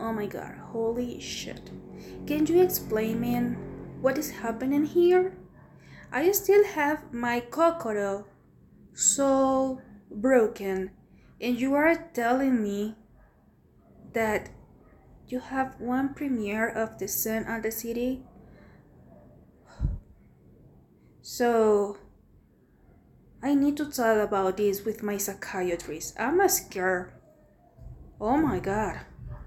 Oh my god, holy shit. Can you explain me what is happening here? I still have my Kokoro so broken, and you are telling me that you have one premiere of The Sun on the City? So, I need to talk about this with my psychiatrist. I'm a scared. Oh my god.